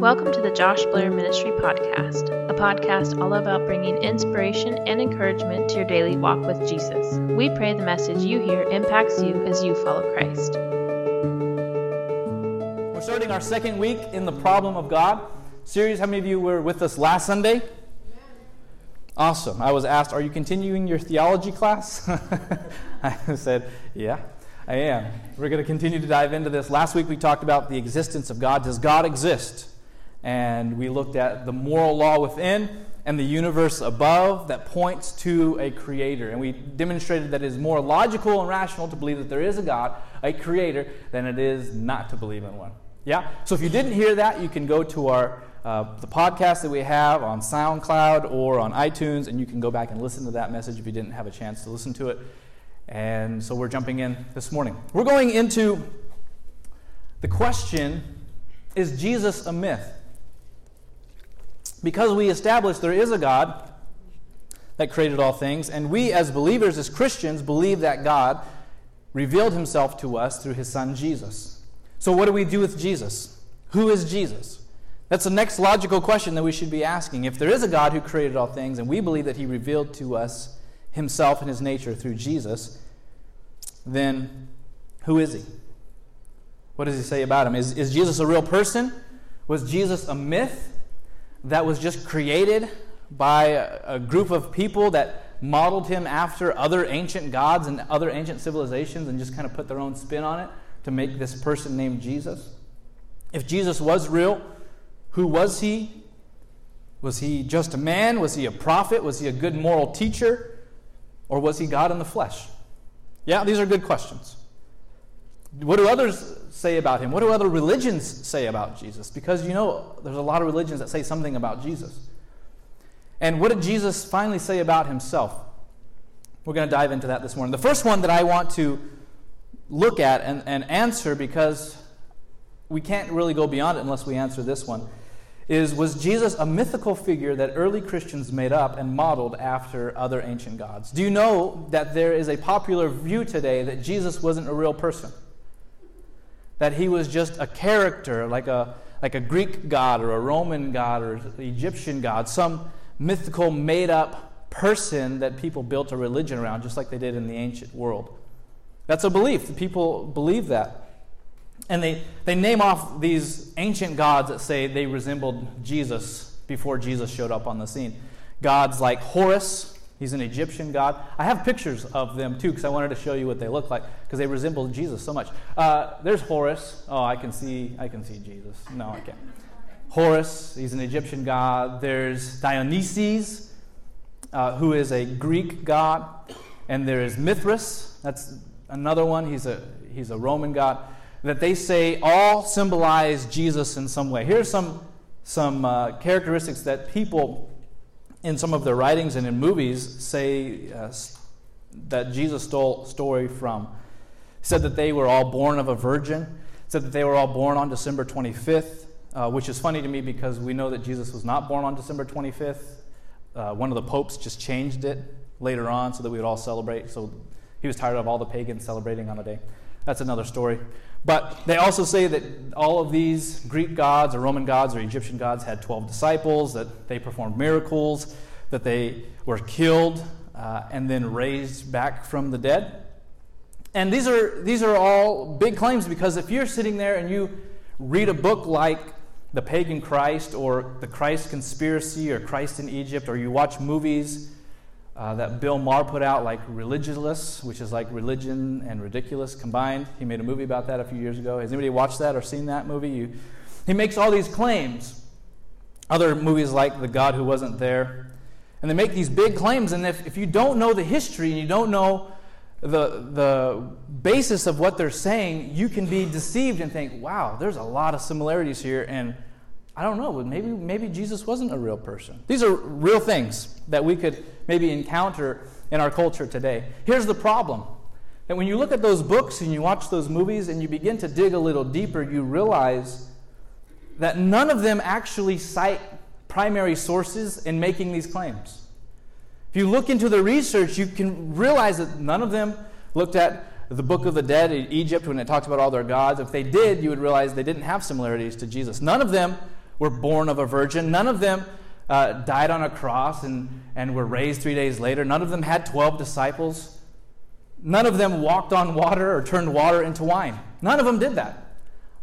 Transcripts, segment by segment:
Welcome to the Josh Blair Ministry Podcast, a podcast all about bringing inspiration and encouragement to your daily walk with Jesus. We pray the message you hear impacts you as you follow Christ. We're starting our second week in the Problem of God series. How many of you were with us last Sunday? Awesome. I was asked, Are you continuing your theology class? I said, Yeah. I am. We're going to continue to dive into this. Last week we talked about the existence of God. Does God exist? And we looked at the moral law within and the universe above that points to a creator. And we demonstrated that it is more logical and rational to believe that there is a God, a creator, than it is not to believe in one. Yeah? So if you didn't hear that, you can go to our uh, the podcast that we have on SoundCloud or on iTunes, and you can go back and listen to that message if you didn't have a chance to listen to it. And so we're jumping in this morning. We're going into the question Is Jesus a myth? Because we established there is a God that created all things, and we as believers, as Christians, believe that God revealed himself to us through his son Jesus. So, what do we do with Jesus? Who is Jesus? That's the next logical question that we should be asking. If there is a God who created all things, and we believe that he revealed to us himself and his nature through Jesus, then who is he? What does he say about him? Is, is Jesus a real person? Was Jesus a myth that was just created by a, group of people that modeled him after other ancient gods and other ancient civilizations and just kind of put their own spin on it to make this person named Jesus? If Jesus was real, who was he? Was he just a man? Was he a prophet? Was he a good moral teacher? Or was he God in the flesh? Yeah, these are good questions. What do others say about him? What do other religions say about Jesus? Because you know, there's a lot of religions that say something about Jesus. And what did Jesus finally say about himself? We're going to dive into that this morning. The first one that I want to look at and, and answer, because we can't really go beyond it unless we answer this one, is was Jesus a mythical figure that early Christians made up and modeled after other ancient gods? Do you know that there is a popular view today that Jesus wasn't a real person? That he was just a character, like a, like a Greek god or a Roman god or an Egyptian god, some mythical, made up person that people built a religion around, just like they did in the ancient world. That's a belief. The People believe that. And they, they name off these ancient gods that say they resembled Jesus before Jesus showed up on the scene. Gods like Horus, he's an Egyptian god. I have pictures of them too because I wanted to show you what they look like because they resemble Jesus so much. Uh, there's Horus. Oh, I can see I can see Jesus. No, I can't. Horus, he's an Egyptian god. There's Dionysus, uh, who is a Greek god, and there is Mithras. That's another one. He's a he's a Roman god that they say all symbolize Jesus in some way. Here's some, some uh, characteristics that people in some of their writings and in movies say uh, that Jesus stole story from. Said that they were all born of a virgin, said that they were all born on December 25th, uh, which is funny to me because we know that Jesus was not born on December 25th. Uh, one of the popes just changed it later on so that we would all celebrate. So he was tired of all the pagans celebrating on a day. That's another story. But they also say that all of these Greek gods or Roman gods or Egyptian gods had 12 disciples, that they performed miracles, that they were killed uh, and then raised back from the dead. And these are, these are all big claims because if you're sitting there and you read a book like The Pagan Christ or The Christ Conspiracy or Christ in Egypt, or you watch movies uh, that Bill Maher put out, like Religulous, which is like religion and ridiculous combined. He made a movie about that a few years ago. Has anybody watched that or seen that movie? You, he makes all these claims. Other movies like The God Who Wasn't There. And they make these big claims, and if, if you don't know the history and you don't know the, the basis of what they're saying, you can be deceived and think, wow, there's a lot of similarities here, and I don't know, but maybe, maybe Jesus wasn't a real person. These are real things that we could maybe encounter in our culture today. Here's the problem that when you look at those books and you watch those movies and you begin to dig a little deeper, you realize that none of them actually cite primary sources in making these claims. If you look into the research, you can realize that none of them looked at the Book of the Dead in Egypt when it talks about all their gods. If they did, you would realize they didn't have similarities to Jesus. None of them were born of a virgin. None of them uh, died on a cross and, and were raised three days later. None of them had 12 disciples. None of them walked on water or turned water into wine. None of them did that.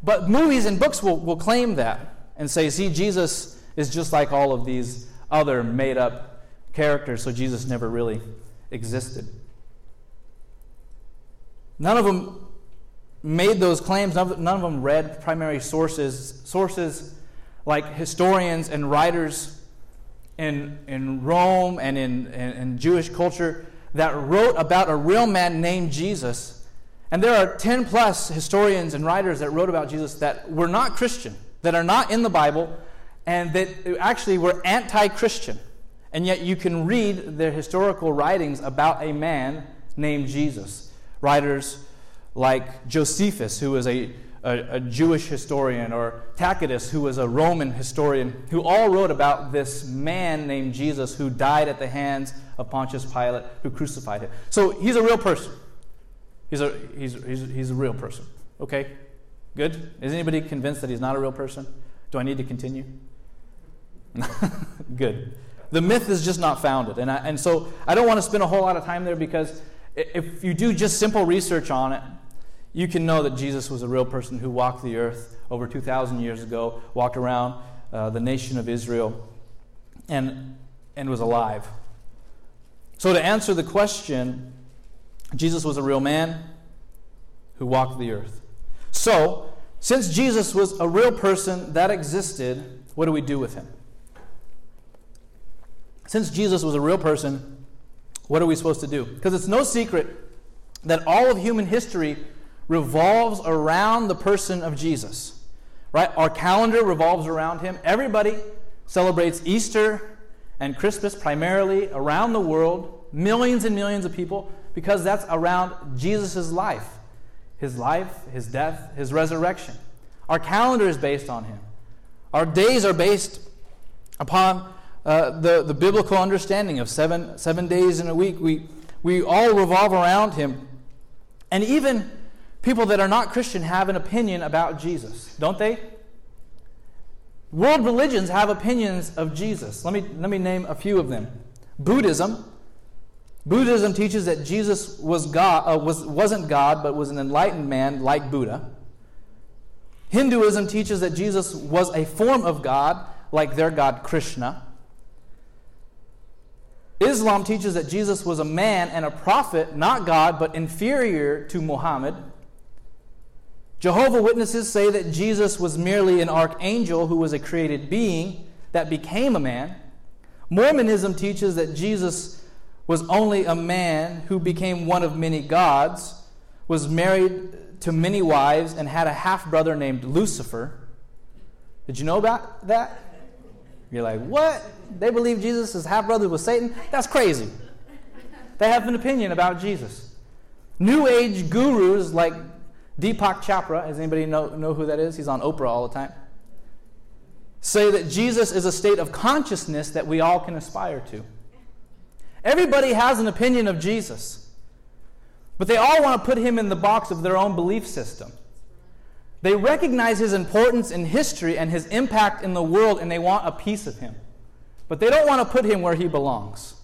But movies and books will, will claim that and say, see, Jesus is just like all of these other made up characters, so Jesus never really existed. None of them made those claims. None of, none of them read primary sources, sources like historians and writers in, in Rome and in, in, in Jewish culture that wrote about a real man named Jesus. And there are 10 plus historians and writers that wrote about Jesus that were not Christian, that are not in the Bible, and that actually were anti Christian. And yet you can read their historical writings about a man named Jesus. Writers like Josephus, who was a, a, a, Jewish historian, or Tacitus, who was a Roman historian, who all wrote about this man named Jesus who died at the hands of Pontius Pilate, who crucified him. So he's a real person. He's a, he's, he's, he's a real person. Okay? Good? Is anybody convinced that he's not a real person? Do I need to continue? Good. The myth is just not founded. And, I, and so I don't want to spend a whole lot of time there because if you do just simple research on it, you can know that Jesus was a real person who walked the earth over 2,000 years ago, walked around uh, the nation of Israel, and, and was alive. So, to answer the question, Jesus was a real man who walked the earth. So, since Jesus was a real person that existed, what do we do with him? Since Jesus was a real person, what are we supposed to do? Because it's no secret that all of human history revolves around the person of Jesus. Right? Our calendar revolves around him. Everybody celebrates Easter and Christmas primarily around the world, millions and millions of people, because that's around Jesus' life his life, his death, his resurrection. Our calendar is based on him. Our days are based upon uh, the, the biblical understanding of seven, seven days in a week. We, we all revolve around him. And even people that are not Christian have an opinion about Jesus, don't they? World religions have opinions of Jesus. Let me, let me name a few of them. Buddhism. Buddhism teaches that Jesus was God, uh, was, wasn't God, but was an enlightened man like Buddha. Hinduism teaches that Jesus was a form of God, like their God Krishna. Islam teaches that Jesus was a man and a prophet, not God, but inferior to Muhammad. Jehovah Witnesses say that Jesus was merely an archangel who was a created being that became a man. Mormonism teaches that Jesus was only a man who became one of many gods, was married to many wives, and had a half brother named Lucifer. Did you know about that? You're like, what? They believe Jesus' is half brother was Satan? That's crazy. They have an opinion about Jesus. New Age gurus like Deepak Chopra, does anybody know, know who that is? He's on Oprah all the time. Say that Jesus is a state of consciousness that we all can aspire to. Everybody has an opinion of Jesus, but they all want to put him in the box of their own belief system. They recognize his importance in history and his impact in the world, and they want a piece of him. But they don't want to put him where he belongs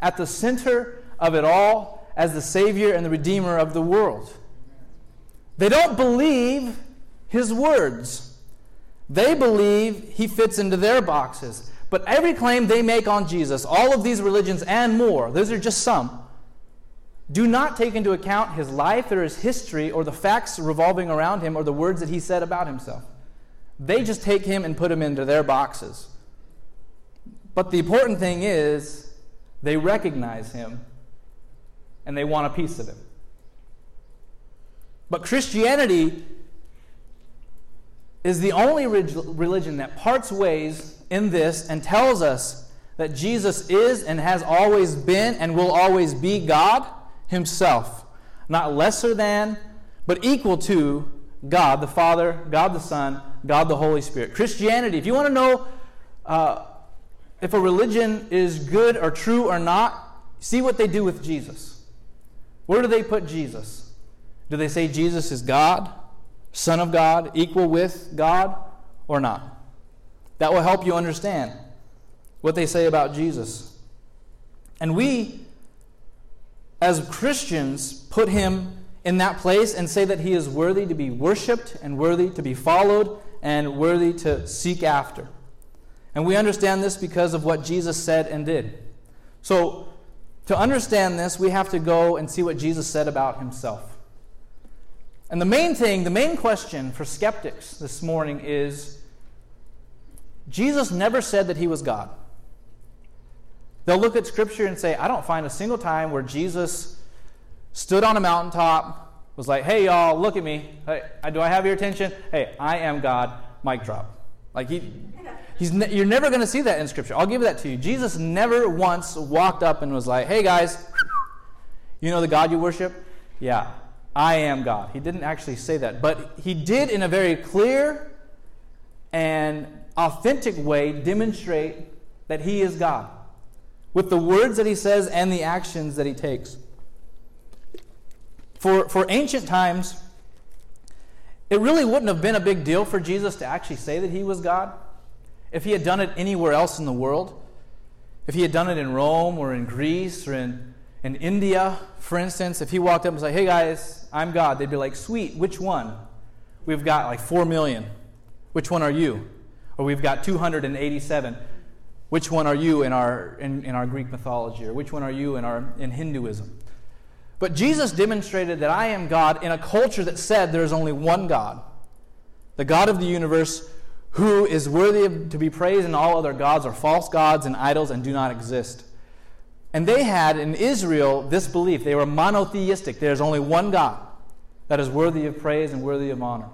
at the center of it all as the Savior and the Redeemer of the world. They don't believe his words. They believe he fits into their boxes. But every claim they make on Jesus, all of these religions and more, those are just some, do not take into account his life or his history or the facts revolving around him or the words that he said about himself. They just take him and put him into their boxes. But the important thing is, they recognize him and they want a piece of him. But Christianity is the only religion that parts ways in this and tells us that Jesus is and has always been and will always be God Himself. Not lesser than, but equal to God the Father, God the Son, God the Holy Spirit. Christianity, if you want to know uh, if a religion is good or true or not, see what they do with Jesus. Where do they put Jesus? Do they say Jesus is God, Son of God, equal with God, or not? that will help you understand what they say about Jesus. And we, as Christians, put him in that place and say that he is worthy to be worshiped and worthy to be followed and worthy to seek after. And we understand this because of what Jesus said and did. So, to understand this, we have to go and see what Jesus said about himself. And the main thing, the main question for skeptics this morning is Jesus never said that he was God. They'll look at Scripture and say, I don't find a single time where Jesus stood on a mountaintop, was like, hey, y'all, look at me. Hey, do I have your attention? Hey, I am God. Mic drop. Like, he, he's ne- you're never going to see that in Scripture. I'll give that to you. Jesus never once walked up and was like, hey, guys, you know the God you worship? Yeah, I am God. He didn't actually say that, but he did in a very clear and authentic way demonstrate that he is God with the words that he says and the actions that he takes. For, for ancient times, it really wouldn't have been a big deal for Jesus to actually say that he was God if he had done it anywhere else in the world. If he had done it in Rome or in Greece or in, in India, for instance, if he walked up and said, Hey guys, I'm God, they'd be like, Sweet, which one? We've got like 4 million. Which one are you? Or we've got 287. Which one are you in our, in, in our Greek mythology? Or which one are you in, our, in Hinduism? But Jesus demonstrated that I am God in a culture that said there is only one God, the God of the universe, who is worthy of, to be praised, and all other gods are false gods and idols and do not exist. And they had in Israel this belief. They were monotheistic. There's only one God that is worthy of praise and worthy of honor.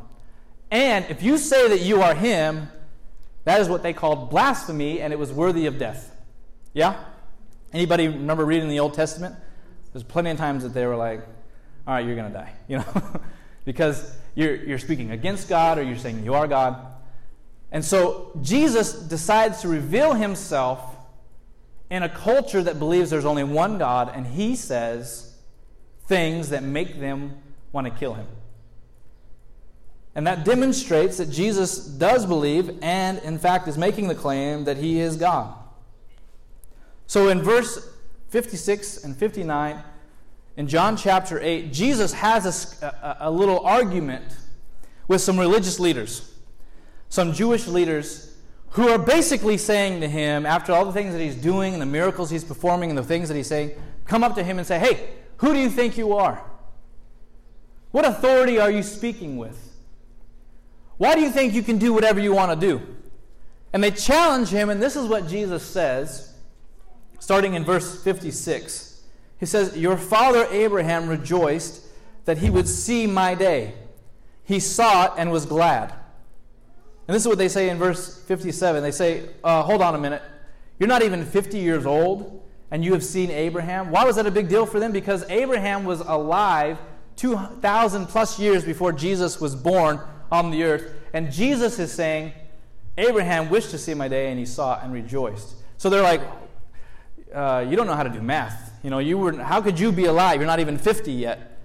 And if you say that you are Him, that is what they called blasphemy, and it was worthy of death. Yeah? Anybody remember reading the Old Testament? There's plenty of times that they were like, all right, you're going to die, you know, because you're, you're speaking against God or you're saying you are God. And so Jesus decides to reveal himself in a culture that believes there's only one God, and he says things that make them want to kill him. And that demonstrates that Jesus does believe and, in fact, is making the claim that he is God. So in verse 56 and 59, in John chapter 8, Jesus has a, a, a little argument with some religious leaders, some Jewish leaders who are basically saying to him, after all the things that he's doing and the miracles he's performing and the things that he's saying, come up to him and say, Hey, who do you think you are? What authority are you speaking with? Why do you think you can do whatever you want to do? And they challenge him, and this is what Jesus says starting in verse 56. He says, Your father Abraham rejoiced that he would see my day. He saw it and was glad. And this is what they say in verse 57. They say, uh, Hold on a minute. You're not even 50 years old, and you have seen Abraham. Why was that a big deal for them? Because Abraham was alive 2,000 plus years before Jesus was born on the earth. And Jesus is saying, Abraham wished to see my day, and he saw it and rejoiced. So they're like, uh, you don't know how to do math. You know, you were, how could you be alive? You're not even 50 yet.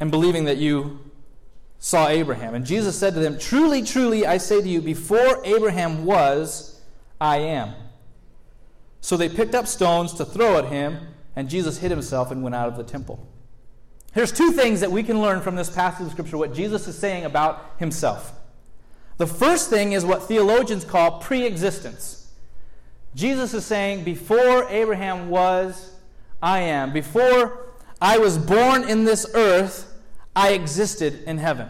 And believing that you saw Abraham. And Jesus said to them, Truly, truly, I say to you, before Abraham was, I am. So they picked up stones to throw at him, and Jesus hid himself and went out of the temple. There's two things that we can learn from this passage of Scripture, what Jesus is saying about himself. The first thing is what theologians call pre existence. Jesus is saying, Before Abraham was, I am. Before I was born in this earth, I existed in heaven.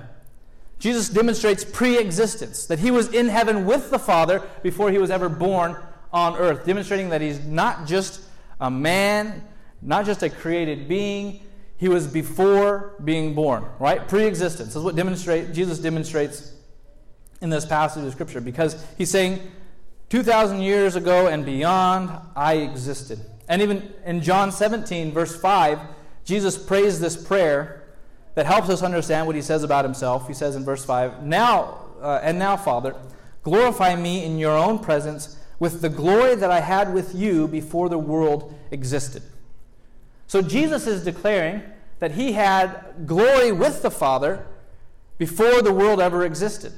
Jesus demonstrates pre existence, that he was in heaven with the Father before he was ever born on earth, demonstrating that he's not just a man, not just a created being, he was before being born, right? Pre existence. Is what demonstrate, Jesus demonstrates in this passage of Scripture because he's saying, 2,000 years ago and beyond, I existed. And even in John 17, verse 5, Jesus prays this prayer that helps us understand what he says about himself. He says in verse 5, Now, uh, and now, Father, glorify me in your own presence with the glory that I had with you before the world existed. So Jesus is declaring that he had glory with the Father before the world ever existed.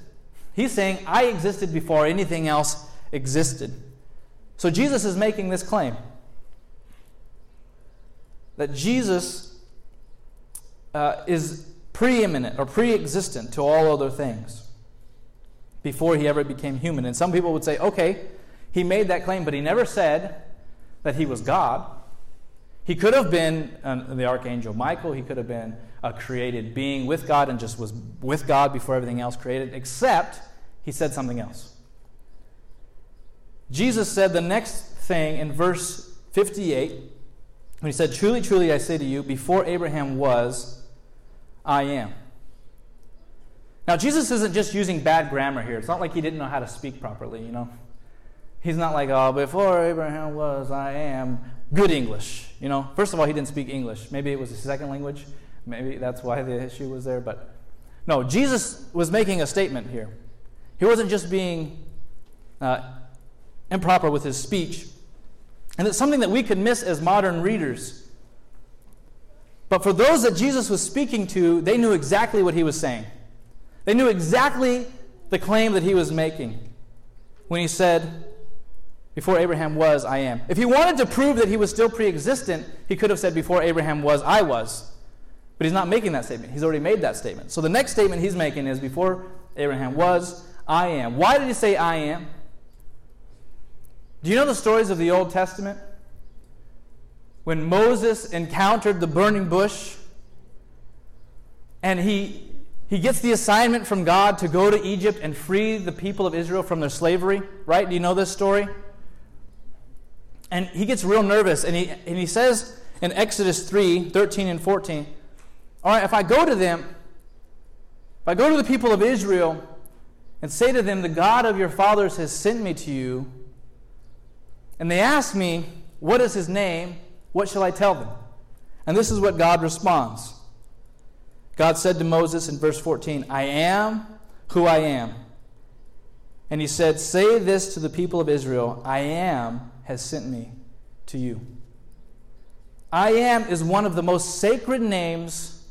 He's saying, I existed before anything else existed. So Jesus is making this claim that Jesus uh, is preeminent or pre existent to all other things before he ever became human. And some people would say, okay, he made that claim, but he never said that he was God. He could have been uh, the archangel Michael, he could have been a created being with God and just was with God before everything else created, except he said something else. Jesus said the next thing in verse 58 when he said, Truly, truly, I say to you, before Abraham was, I am. Now, Jesus isn't just using bad grammar here. It's not like he didn't know how to speak properly, you know. He's not like, oh, before Abraham was, I am. Good English, you know. First of all, he didn't speak English. Maybe it was his second language. Maybe that's why the issue was there. But no, Jesus was making a statement here. He wasn't just being uh, improper with his speech. And it's something that we could miss as modern readers. But for those that Jesus was speaking to, they knew exactly what he was saying. They knew exactly the claim that he was making when he said, Before Abraham was, I am. If he wanted to prove that he was still pre existent, he could have said, Before Abraham was, I was. But he's not making that statement. He's already made that statement. So the next statement he's making is, Before Abraham was, I am. Why did he say, I am? Do you know the stories of the Old Testament? When Moses encountered the burning bush and he, he gets the assignment from God to go to Egypt and free the people of Israel from their slavery, right? Do you know this story? And he gets real nervous and he, and he says in Exodus 3 13 and 14, All right, if I go to them, if I go to the people of Israel and say to them, The God of your fathers has sent me to you, and they ask me, What is his name? What shall I tell them? And this is what God responds. God said to Moses in verse 14, I am who I am. And he said, Say this to the people of Israel I am has sent me to you. I am is one of the most sacred names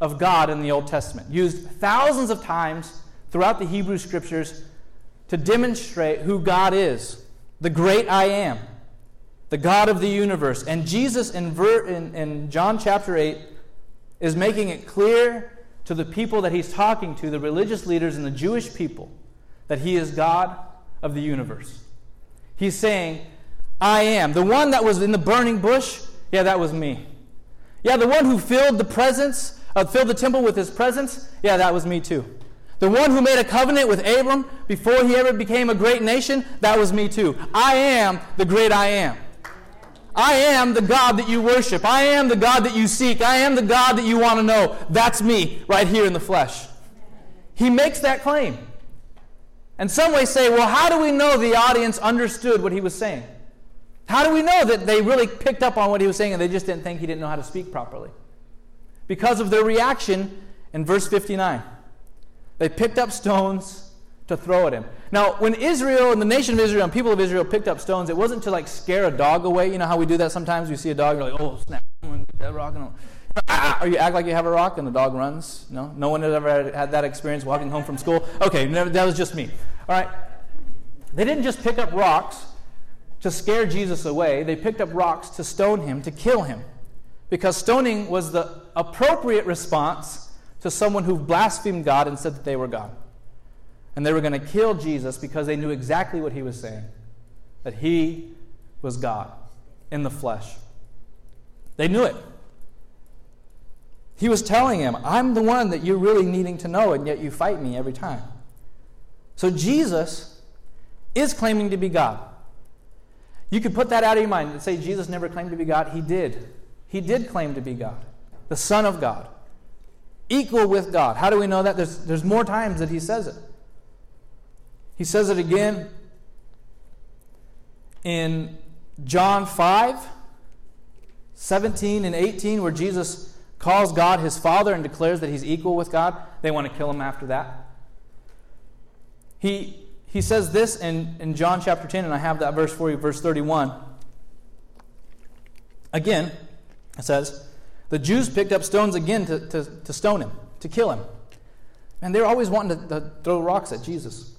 of God in the Old Testament, used thousands of times throughout the Hebrew scriptures to demonstrate who God is the great I am, the God of the universe. And Jesus in, ver- in, in John chapter 8 is making it clear to the people that he's talking to, the religious leaders and the Jewish people, that he is God of the universe. He's saying, I am. The one that was in the burning bush, yeah, that was me. Yeah, the one who filled the presence, uh, filled the temple with his presence, yeah, that was me too. The one who made a covenant with Abram before he ever became a great nation, that was me too. I am the great I am. I am the God that you worship. I am the God that you seek. I am the God that you want to know. That's me right here in the flesh. He makes that claim. And some may say, well, how do we know the audience understood what he was saying? How do we know that they really picked up on what he was saying and they just didn't think he didn't know how to speak properly? Because of their reaction in verse 59. They picked up stones to throw at him. Now, when Israel and the nation of Israel and people of Israel picked up stones, it wasn't to like scare a dog away. You know how we do that sometimes? We see a dog, you're like, oh, snap, that rock. And ah, or you act like you have a rock and the dog runs. No? No one has ever had that experience walking home from school? Okay, that was just me. All right. They didn't just pick up rocks to scare Jesus away, they picked up rocks to stone him, to kill him. Because stoning was the appropriate response to someone who blasphemed God and said that they were God. And they were going to kill Jesus because they knew exactly what he was saying that he was God in the flesh. They knew it. He was telling him, I'm the one that you're really needing to know, and yet you fight me every time. So Jesus is claiming to be God. You could put that out of your mind and say Jesus never claimed to be God. He did. He did claim to be God, the Son of God equal with God. How do we know that? There's, there's more times that he says it. He says it again in John 5, 17 and 18, where Jesus calls God his Father and declares that he's equal with God. They want to kill him after that. He, he says this in, in John chapter 10, and I have that verse for you, verse 31. Again, it says, the Jews picked up stones again to, to, to stone him, to kill him. And they're always wanting to, to throw rocks at Jesus.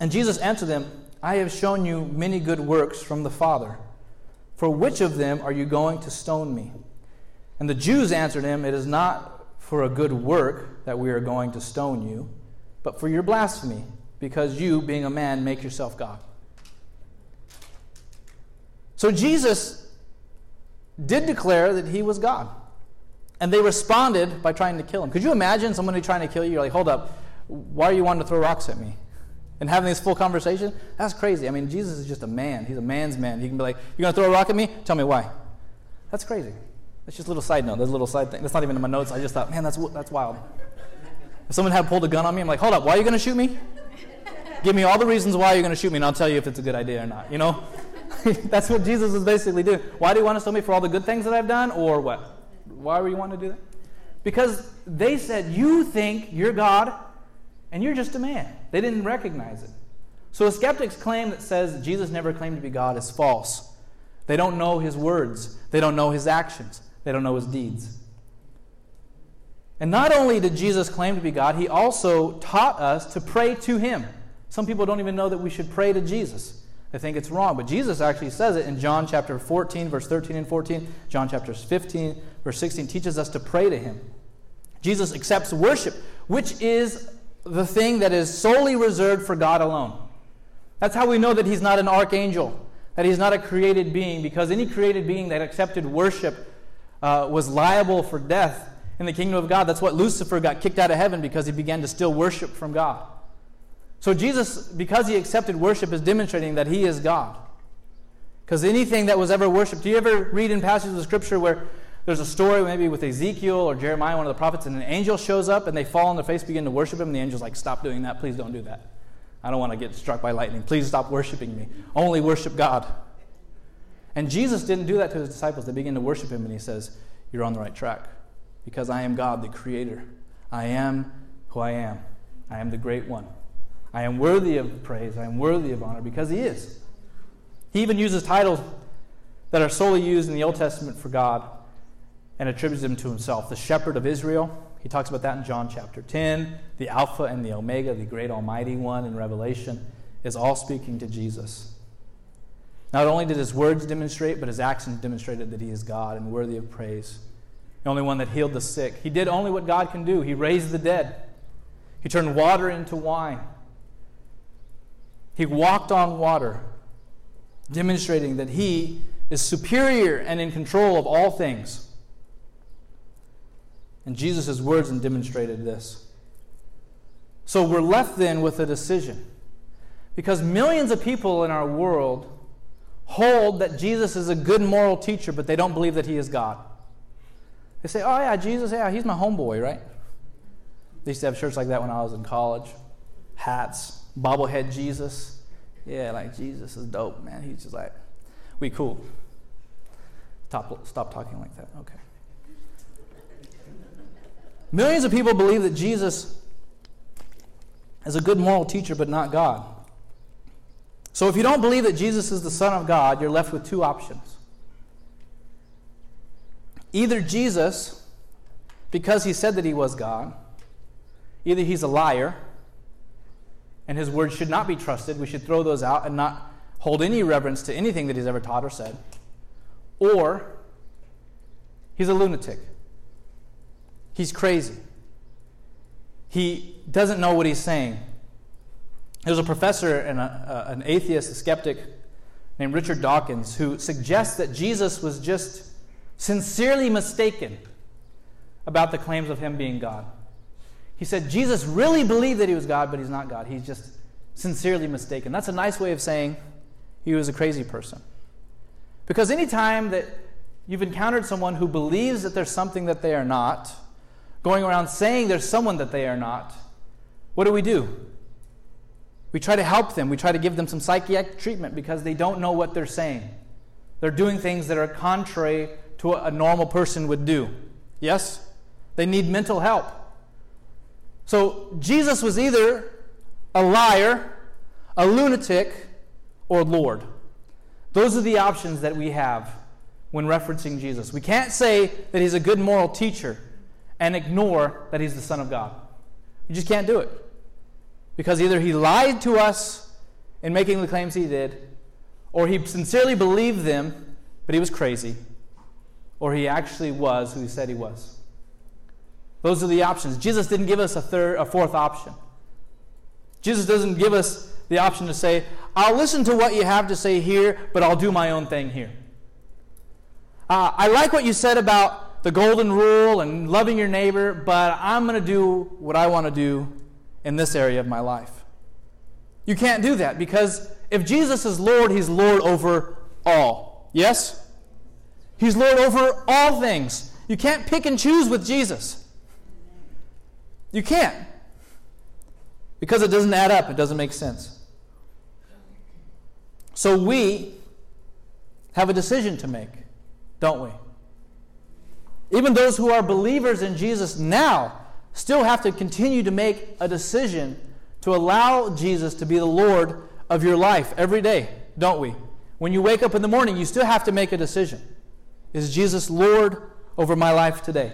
And Jesus answered them, I have shown you many good works from the Father. For which of them are you going to stone me? And the Jews answered him, It is not for a good work that we are going to stone you, but for your blasphemy, because you, being a man, make yourself God. So Jesus did declare that he was God. And they responded by trying to kill him. Could you imagine somebody trying to kill you? You're like, hold up, why are you wanting to throw rocks at me? And having this full conversation? That's crazy. I mean, Jesus is just a man. He's a man's man. He can be like, You're going to throw a rock at me? Tell me why. That's crazy. That's just a little side note. There's a little side thing. That's not even in my notes. I just thought, man, that's, that's wild. If someone had pulled a gun on me, I'm like, hold up, why are you going to shoot me? Give me all the reasons why you're going to shoot me, and I'll tell you if it's a good idea or not. You know? that's what Jesus is basically doing. Why do you want to stone me for all the good things that I've done, or what? Why would you want to do that? Because they said, You think you're God, and you're just a man. They didn't recognize it. So a skeptic's claim that says Jesus never claimed to be God is false. They don't know his words, they don't know his actions, they don't know his deeds. And not only did Jesus claim to be God, he also taught us to pray to him. Some people don't even know that we should pray to Jesus. They think it's wrong, but Jesus actually says it in John chapter 14, verse 13 and 14. John chapter 15, verse 16 teaches us to pray to him. Jesus accepts worship, which is the thing that is solely reserved for God alone. That's how we know that he's not an archangel, that he's not a created being, because any created being that accepted worship uh, was liable for death in the kingdom of God. That's what Lucifer got kicked out of heaven because he began to steal worship from God. So Jesus, because he accepted worship, is demonstrating that he is God. Because anything that was ever worshipped, do you ever read in passages of scripture where there's a story maybe with Ezekiel or Jeremiah, one of the prophets, and an angel shows up and they fall on their face, begin to worship him, and the angel's like, Stop doing that. Please don't do that. I don't want to get struck by lightning. Please stop worshiping me. Only worship God. And Jesus didn't do that to his disciples. They begin to worship him, and he says, You're on the right track. Because I am God, the Creator. I am who I am. I am the great one. I am worthy of praise. I am worthy of honor because he is. He even uses titles that are solely used in the Old Testament for God and attributes them to himself. The shepherd of Israel, he talks about that in John chapter 10. The Alpha and the Omega, the great Almighty One in Revelation, is all speaking to Jesus. Not only did his words demonstrate, but his actions demonstrated that he is God and worthy of praise. The only one that healed the sick. He did only what God can do. He raised the dead. He turned water into wine. He walked on water, demonstrating that he is superior and in control of all things. And Jesus' words and demonstrated this. So we're left then with a decision. Because millions of people in our world hold that Jesus is a good moral teacher, but they don't believe that he is God. They say, oh, yeah, Jesus, yeah, he's my homeboy, right? They used to have shirts like that when I was in college hats, bobblehead Jesus. Yeah, like Jesus is dope, man. He's just like, we cool. Stop, stop talking like that. Okay. Millions of people believe that Jesus is a good moral teacher, but not God. So if you don't believe that Jesus is the Son of God, you're left with two options. Either Jesus, because he said that he was God, either he's a liar and his words should not be trusted, we should throw those out and not hold any reverence to anything that he's ever taught or said, or he's a lunatic. He's crazy. He doesn't know what he's saying. There's a professor and a, an atheist, a skeptic named Richard Dawkins who suggests that Jesus was just sincerely mistaken about the claims of him being God. He said Jesus really believed that he was God, but he's not God. He's just sincerely mistaken. That's a nice way of saying he was a crazy person. Because anytime that you've encountered someone who believes that there's something that they are not, going around saying there's someone that they are not, what do we do? We try to help them. We try to give them some psychiatric treatment because they don't know what they're saying. They're doing things that are contrary to what a normal person would do. Yes? They need mental help. So Jesus was either a liar, a lunatic, or Lord. Those are the options that we have when referencing Jesus. We can't say that he's a good moral teacher and ignore that he's the Son of God. You just can't do it. Because either he lied to us in making the claims he did, or he sincerely believed them, but he was crazy, or he actually was who he said he was. Those are the options. Jesus didn't give us a third, a fourth option. Jesus doesn't give us the option to say, I'll listen to what you have to say here, but I'll do my own thing here. Uh, I like what you said about the golden rule and loving your neighbor, but I'm going to do what I want to do in this area of my life. You can't do that because if Jesus is Lord, He's Lord over all. Yes? He's Lord over all things. You can't pick and choose with Jesus. You can't. Because it doesn't add up, it doesn't make sense. So we have a decision to make, don't we? Even those who are believers in Jesus now still have to continue to make a decision to allow Jesus to be the Lord of your life every day, don't we? When you wake up in the morning, you still have to make a decision. Is Jesus Lord over my life today?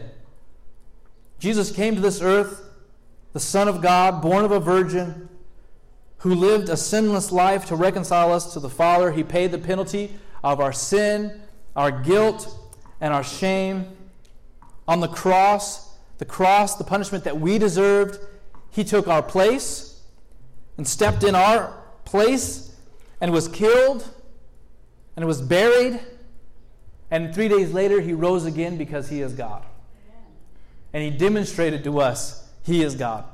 Jesus came to this earth, the Son of God, born of a virgin, who lived a sinless life to reconcile us to the Father. He paid the penalty of our sin, our guilt, and our shame. On the cross, the cross, the punishment that we deserved, He took our place and stepped in our place and was killed and was buried. And three days later, He rose again because He is God. And He demonstrated to us He is God.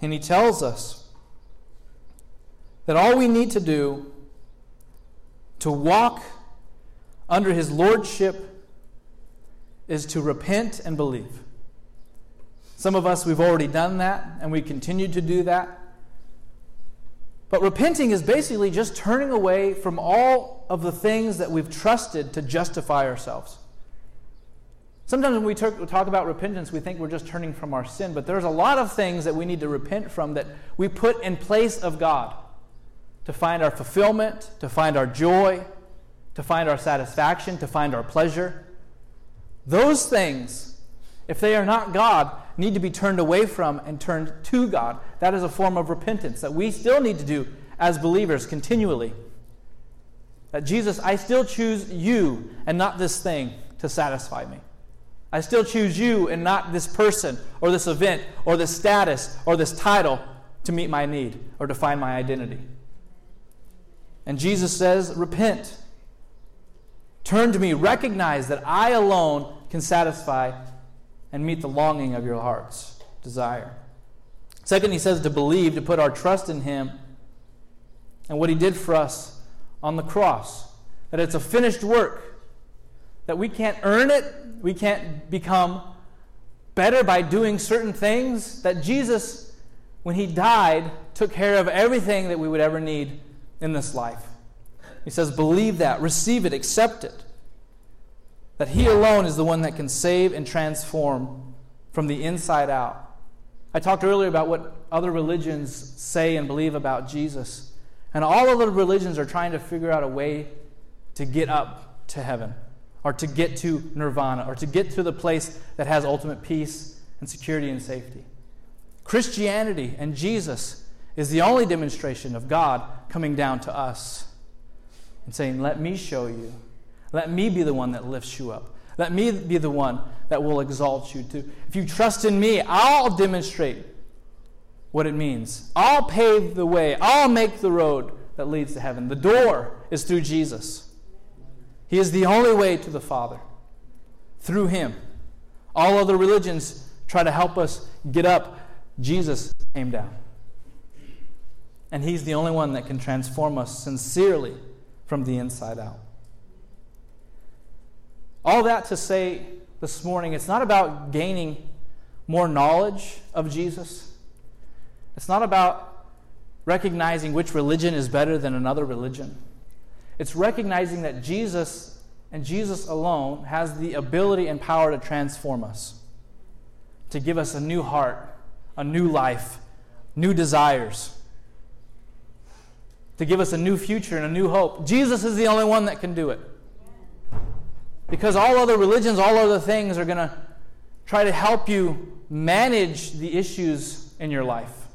And he tells us that all we need to do to walk under his lordship is to repent and believe. Some of us, we've already done that, and we continue to do that. But repenting is basically just turning away from all of the things that we've trusted to justify ourselves. Sometimes when we talk about repentance, we think we're just turning from our sin, but there's a lot of things that we need to repent from that we put in place of God to find our fulfillment, to find our joy, to find our satisfaction, to find our pleasure. Those things, if they are not God, need to be turned away from and turned to God. That is a form of repentance that we still need to do as believers continually. That Jesus, I still choose you and not this thing to satisfy me. I still choose you and not this person or this event or this status or this title to meet my need or to find my identity. And Jesus says, Repent. Turn to me. Recognize that I alone can satisfy and meet the longing of your heart's desire. Second, he says to believe, to put our trust in him and what he did for us on the cross. That it's a finished work, that we can't earn it, we can't become better by doing certain things. That Jesus, when He died, took care of everything that we would ever need in this life. He says, believe that, receive it, accept it. That He alone is the one that can save and transform from the inside out. I talked earlier about what other religions say and believe about Jesus. And all of the religions are trying to figure out a way to get up to heaven or to get to nirvana, or to get to the place that has ultimate peace and security and safety. Christianity and Jesus is the only demonstration of God coming down to us and saying, Let me show you. Let me be the one that lifts you up. Let me be the one that will exalt you. To, if you trust in me, I'll demonstrate what it means. I'll pave the way. I'll make the road that leads to heaven. The door is through Jesus. He is the only way to the Father through Him. All other religions try to help us get up. Jesus came down. And He's the only one that can transform us sincerely from the inside out. All that to say this morning, it's not about gaining more knowledge of Jesus. It's not about recognizing which religion is better than another religion. It's recognizing that Jesus and Jesus alone has the ability and power to transform us, to give us a new heart, a new life, new desires, to give us a new future and a new hope. Jesus is the only one that can do it. Because all other religions, all other things are going to try to help you manage the issues in your life.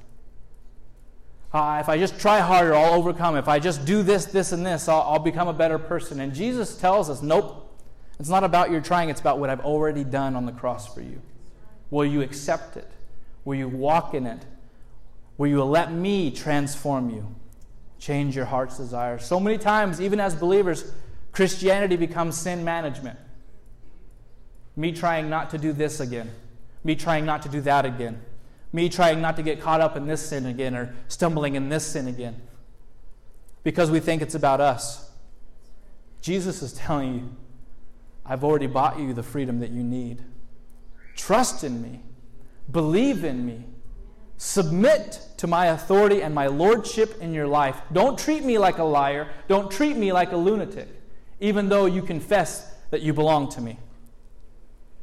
Uh, if I just try harder, I'll overcome. If I just do this, this, and this, I'll, I'll become a better person. And Jesus tells us, nope. It's not about your trying, it's about what I've already done on the cross for you. Will you accept it? Will you walk in it? Will you let me transform you? Change your heart's desire. So many times, even as believers, Christianity becomes sin management. Me trying not to do this again. Me trying not to do that again. Me trying not to get caught up in this sin again or stumbling in this sin again. Because we think it's about us. Jesus is telling you, I've already bought you the freedom that you need. Trust in me. Believe in me. Submit to my authority and my lordship in your life. Don't treat me like a liar. Don't treat me like a lunatic, even though you confess that you belong to me.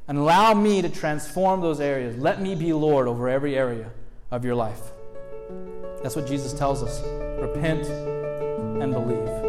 And allow me to transform those areas. Let me be Lord over every area of your life. That's what Jesus tells us. Repent and believe.